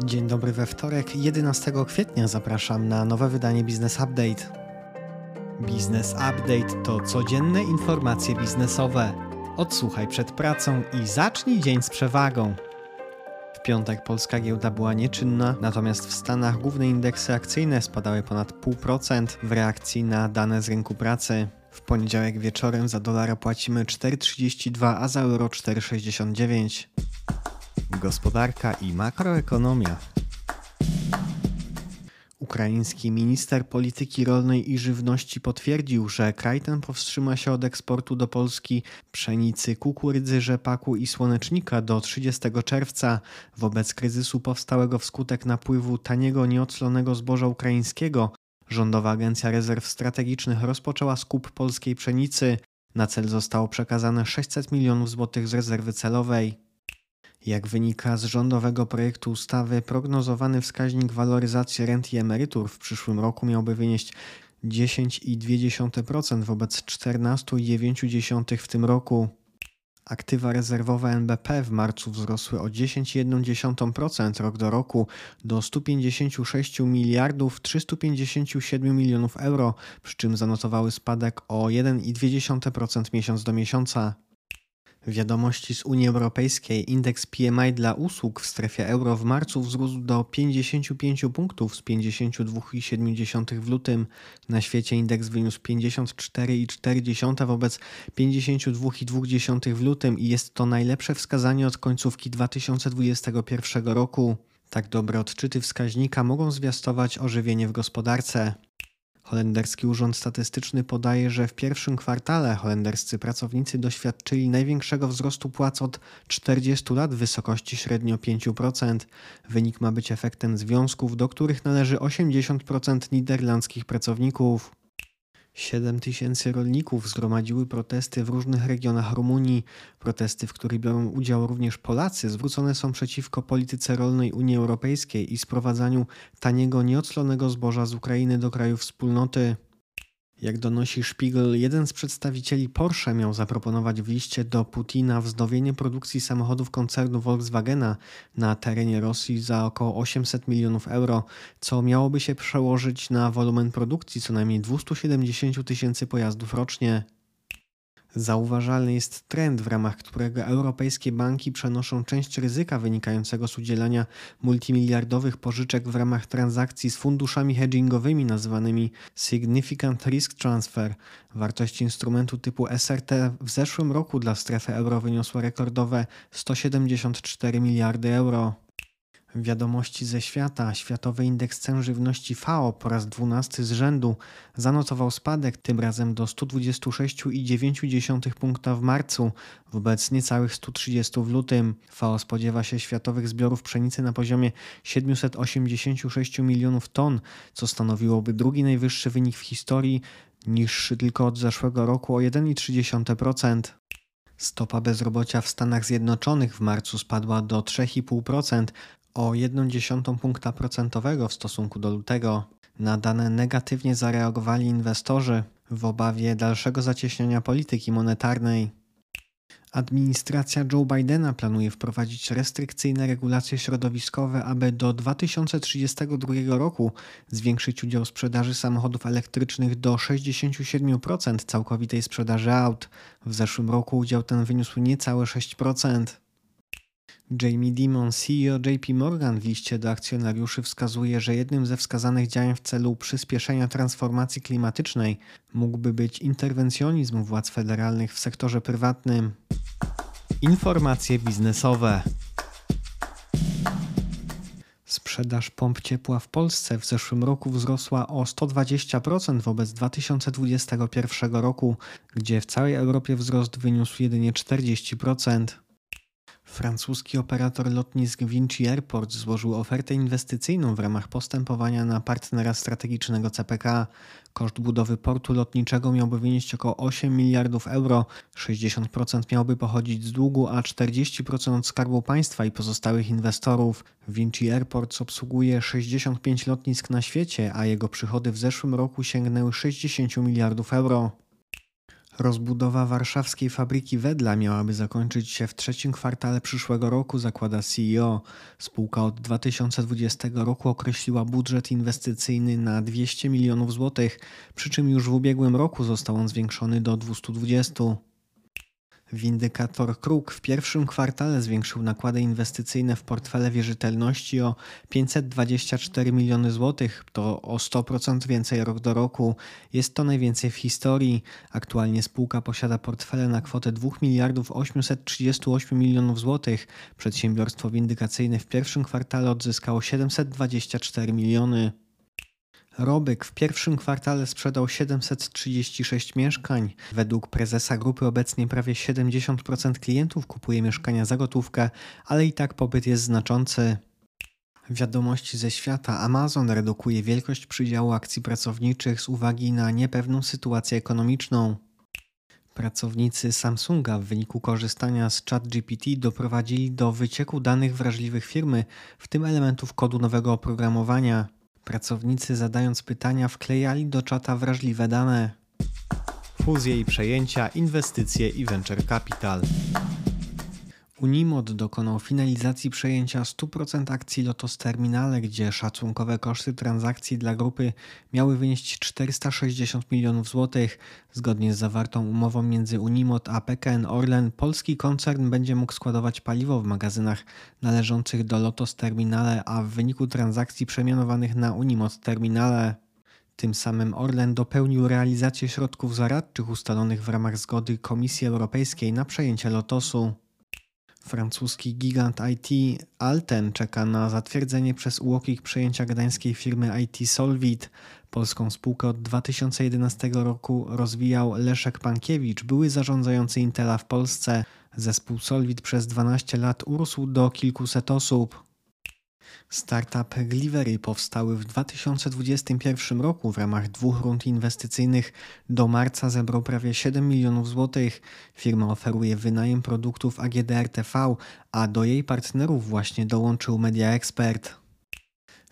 Dzień dobry we wtorek, 11 kwietnia zapraszam na nowe wydanie Business Update. Business Update to codzienne informacje biznesowe. Odsłuchaj przed pracą i zacznij dzień z przewagą. W piątek polska giełda była nieczynna, natomiast w Stanach główne indeksy akcyjne spadały ponad 0,5% w reakcji na dane z rynku pracy. W poniedziałek wieczorem za dolara płacimy 4,32, a za euro 4,69. Gospodarka i makroekonomia. Ukraiński minister polityki rolnej i żywności potwierdził, że kraj ten powstrzyma się od eksportu do Polski pszenicy, kukurydzy, rzepaku i słonecznika do 30 czerwca wobec kryzysu powstałego wskutek napływu taniego, nieoclonego zboża ukraińskiego. Rządowa Agencja Rezerw Strategicznych rozpoczęła skup polskiej pszenicy. Na cel zostało przekazane 600 milionów złotych z rezerwy celowej. Jak wynika z rządowego projektu ustawy, prognozowany wskaźnik waloryzacji rent i emerytur w przyszłym roku miałby wynieść 10,2% wobec 14,9% w tym roku. Aktywa rezerwowe NBP w marcu wzrosły o 10,1% rok do roku do 156 miliardów 357 milionów euro, przy czym zanotowały spadek o 1,2% miesiąc do miesiąca. Wiadomości z Unii Europejskiej. Indeks PMI dla usług w strefie euro w marcu wzrósł do 55 punktów z 52,7 w lutym. Na świecie indeks wyniósł 54,4 wobec 52,2 w lutym i jest to najlepsze wskazanie od końcówki 2021 roku. Tak dobre odczyty wskaźnika mogą zwiastować ożywienie w gospodarce. Holenderski Urząd Statystyczny podaje, że w pierwszym kwartale holenderscy pracownicy doświadczyli największego wzrostu płac od 40 lat w wysokości średnio 5%. Wynik ma być efektem związków, do których należy 80% niderlandzkich pracowników. 7 tysięcy rolników zgromadziły protesty w różnych regionach Rumunii. Protesty, w których biorą udział również Polacy, zwrócone są przeciwko polityce rolnej Unii Europejskiej i sprowadzaniu taniego, nieoclonego zboża z Ukrainy do krajów wspólnoty. Jak donosi Spiegel, jeden z przedstawicieli Porsche miał zaproponować w liście do Putina wznowienie produkcji samochodów koncernu Volkswagena na terenie Rosji za około 800 milionów euro, co miałoby się przełożyć na wolumen produkcji co najmniej 270 tysięcy pojazdów rocznie. Zauważalny jest trend, w ramach którego europejskie banki przenoszą część ryzyka wynikającego z udzielania multimiliardowych pożyczek w ramach transakcji z funduszami hedgingowymi nazywanymi Significant Risk Transfer. Wartość instrumentu typu SRT w zeszłym roku dla strefy euro wyniosła rekordowe 174 miliardy euro. Wiadomości ze świata. Światowy indeks cen żywności FAO po raz 12 z rzędu zanotował spadek, tym razem do 126,9 punkta w marcu, wobec niecałych 130 w lutym. FAO spodziewa się światowych zbiorów pszenicy na poziomie 786 milionów ton, co stanowiłoby drugi najwyższy wynik w historii, niższy tylko od zeszłego roku o 1,3%. Stopa bezrobocia w Stanach Zjednoczonych w marcu spadła do 3,5%, o 1,1 punkta procentowego w stosunku do lutego. Na dane negatywnie zareagowali inwestorzy w obawie dalszego zacieśniania polityki monetarnej. Administracja Joe Bidena planuje wprowadzić restrykcyjne regulacje środowiskowe, aby do 2032 roku zwiększyć udział sprzedaży samochodów elektrycznych do 67% całkowitej sprzedaży aut. W zeszłym roku udział ten wyniósł niecałe 6%. Jamie Dimon, CEO JP Morgan w liście do akcjonariuszy wskazuje, że jednym ze wskazanych działań w celu przyspieszenia transformacji klimatycznej mógłby być interwencjonizm władz federalnych w sektorze prywatnym. Informacje biznesowe. Sprzedaż pomp ciepła w Polsce w zeszłym roku wzrosła o 120% wobec 2021 roku, gdzie w całej Europie wzrost wyniósł jedynie 40%. Francuski operator lotnisk Vinci Airport złożył ofertę inwestycyjną w ramach postępowania na partnera strategicznego CPK. Koszt budowy portu lotniczego miałby wynieść około 8 miliardów euro, 60% miałby pochodzić z długu, a 40% od skarbu państwa i pozostałych inwestorów. Vinci Airport obsługuje 65 lotnisk na świecie, a jego przychody w zeszłym roku sięgnęły 60 miliardów euro. Rozbudowa warszawskiej fabryki Wedla miałaby zakończyć się w trzecim kwartale przyszłego roku, zakłada CEO. Spółka od 2020 roku określiła budżet inwestycyjny na 200 milionów złotych, przy czym już w ubiegłym roku został on zwiększony do 220. Windykator Kruk w pierwszym kwartale zwiększył nakłady inwestycyjne w portfele wierzytelności o 524 miliony złotych, to o 100% więcej rok do roku. Jest to najwięcej w historii. Aktualnie spółka posiada portfele na kwotę 2 miliardów 838 milionów złotych. Przedsiębiorstwo windykacyjne w pierwszym kwartale odzyskało 724 miliony. Robyk w pierwszym kwartale sprzedał 736 mieszkań. Według prezesa grupy obecnie prawie 70% klientów kupuje mieszkania za gotówkę, ale i tak popyt jest znaczący. Wiadomości ze świata Amazon redukuje wielkość przydziału akcji pracowniczych z uwagi na niepewną sytuację ekonomiczną. Pracownicy Samsunga w wyniku korzystania z ChatGPT doprowadzili do wycieku danych wrażliwych firmy, w tym elementów kodu nowego oprogramowania. Pracownicy zadając pytania wklejali do czata wrażliwe dane. Fuzje i przejęcia, inwestycje i venture capital. Unimod dokonał finalizacji przejęcia 100% akcji Lotos Terminale, gdzie szacunkowe koszty transakcji dla grupy miały wynieść 460 milionów złotych. Zgodnie z zawartą umową między Unimod a PKN Orlen, polski koncern będzie mógł składować paliwo w magazynach należących do Lotos Terminale, a w wyniku transakcji przemianowanych na Unimod Terminale tym samym Orlen dopełnił realizację środków zaradczych ustalonych w ramach zgody Komisji Europejskiej na przejęcie Lotosu. Francuski gigant IT Alten czeka na zatwierdzenie przez UOKiK przejęcia gdańskiej firmy IT Solvit. Polską spółkę od 2011 roku rozwijał Leszek Pankiewicz, były zarządzający Intela w Polsce. Zespół Solvit przez 12 lat urósł do kilkuset osób. Startup Glivery powstały w 2021 roku w ramach dwóch rund inwestycyjnych. Do marca zebrał prawie 7 milionów złotych. Firma oferuje wynajem produktów AGD RTV, a do jej partnerów właśnie dołączył Media Expert.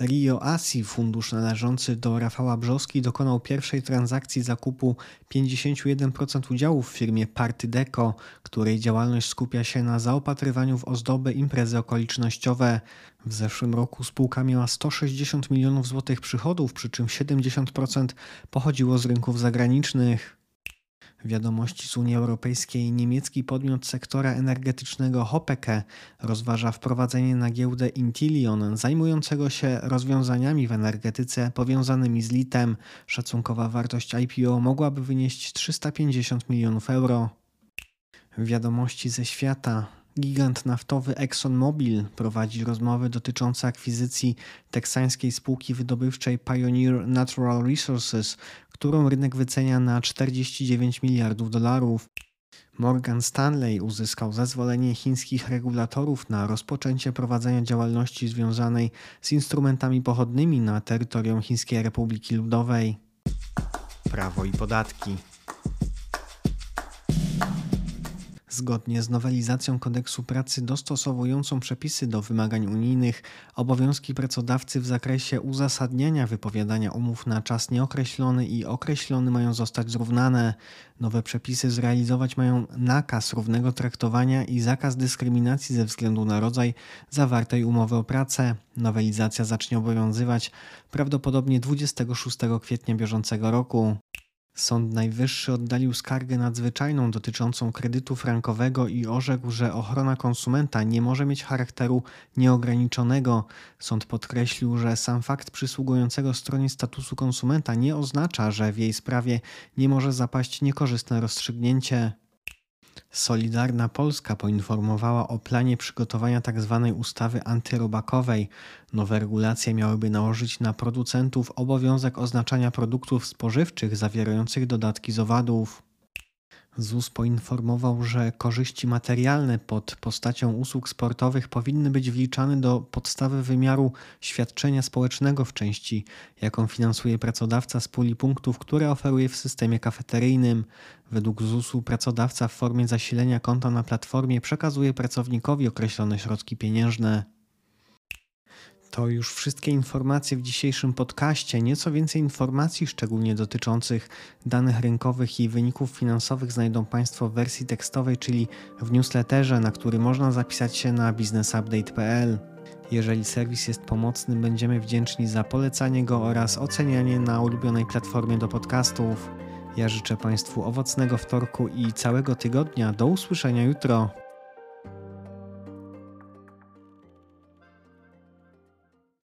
Rio Asi, fundusz należący do Rafała Brzoski, dokonał pierwszej transakcji zakupu 51% udziałów w firmie Party Deco, której działalność skupia się na zaopatrywaniu w ozdoby imprezy okolicznościowe. W zeszłym roku spółka miała 160 milionów złotych przychodów, przy czym 70% pochodziło z rynków zagranicznych. Wiadomości z Unii Europejskiej niemiecki podmiot sektora energetycznego Hopeke rozważa wprowadzenie na giełdę Intilion zajmującego się rozwiązaniami w energetyce powiązanymi z litem. Szacunkowa wartość IPO mogłaby wynieść 350 milionów euro. Wiadomości ze świata. Gigant naftowy ExxonMobil prowadzi rozmowy dotyczące akwizycji teksańskiej spółki wydobywczej Pioneer Natural Resources, którą rynek wycenia na 49 miliardów dolarów. Morgan Stanley uzyskał zezwolenie chińskich regulatorów na rozpoczęcie prowadzenia działalności związanej z instrumentami pochodnymi na terytorium Chińskiej Republiki Ludowej. Prawo i podatki. Zgodnie z nowelizacją kodeksu pracy dostosowującą przepisy do wymagań unijnych, obowiązki pracodawcy w zakresie uzasadniania wypowiadania umów na czas nieokreślony i określony mają zostać zrównane. Nowe przepisy zrealizować mają nakaz równego traktowania i zakaz dyskryminacji ze względu na rodzaj zawartej umowy o pracę. Nowelizacja zacznie obowiązywać prawdopodobnie 26 kwietnia bieżącego roku. Sąd Najwyższy oddalił skargę nadzwyczajną dotyczącą kredytu frankowego i orzekł, że ochrona konsumenta nie może mieć charakteru nieograniczonego. Sąd podkreślił, że sam fakt przysługującego stronie statusu konsumenta nie oznacza, że w jej sprawie nie może zapaść niekorzystne rozstrzygnięcie. Solidarna Polska poinformowała o planie przygotowania tzw. Tak ustawy antyrobakowej. Nowe regulacje miałyby nałożyć na producentów obowiązek oznaczania produktów spożywczych zawierających dodatki z owadów. ZUS poinformował, że korzyści materialne pod postacią usług sportowych powinny być wliczane do podstawy wymiaru świadczenia społecznego w części, jaką finansuje pracodawca z puli punktów, które oferuje w systemie kafeteryjnym. Według ZUS-u pracodawca w formie zasilenia konta na platformie przekazuje pracownikowi określone środki pieniężne. To już wszystkie informacje w dzisiejszym podcaście. Nieco więcej informacji, szczególnie dotyczących danych rynkowych i wyników finansowych, znajdą Państwo w wersji tekstowej, czyli w newsletterze, na który można zapisać się na businessupdate.pl. Jeżeli serwis jest pomocny, będziemy wdzięczni za polecanie go oraz ocenianie na ulubionej platformie do podcastów. Ja życzę Państwu owocnego wtorku i całego tygodnia. Do usłyszenia jutro.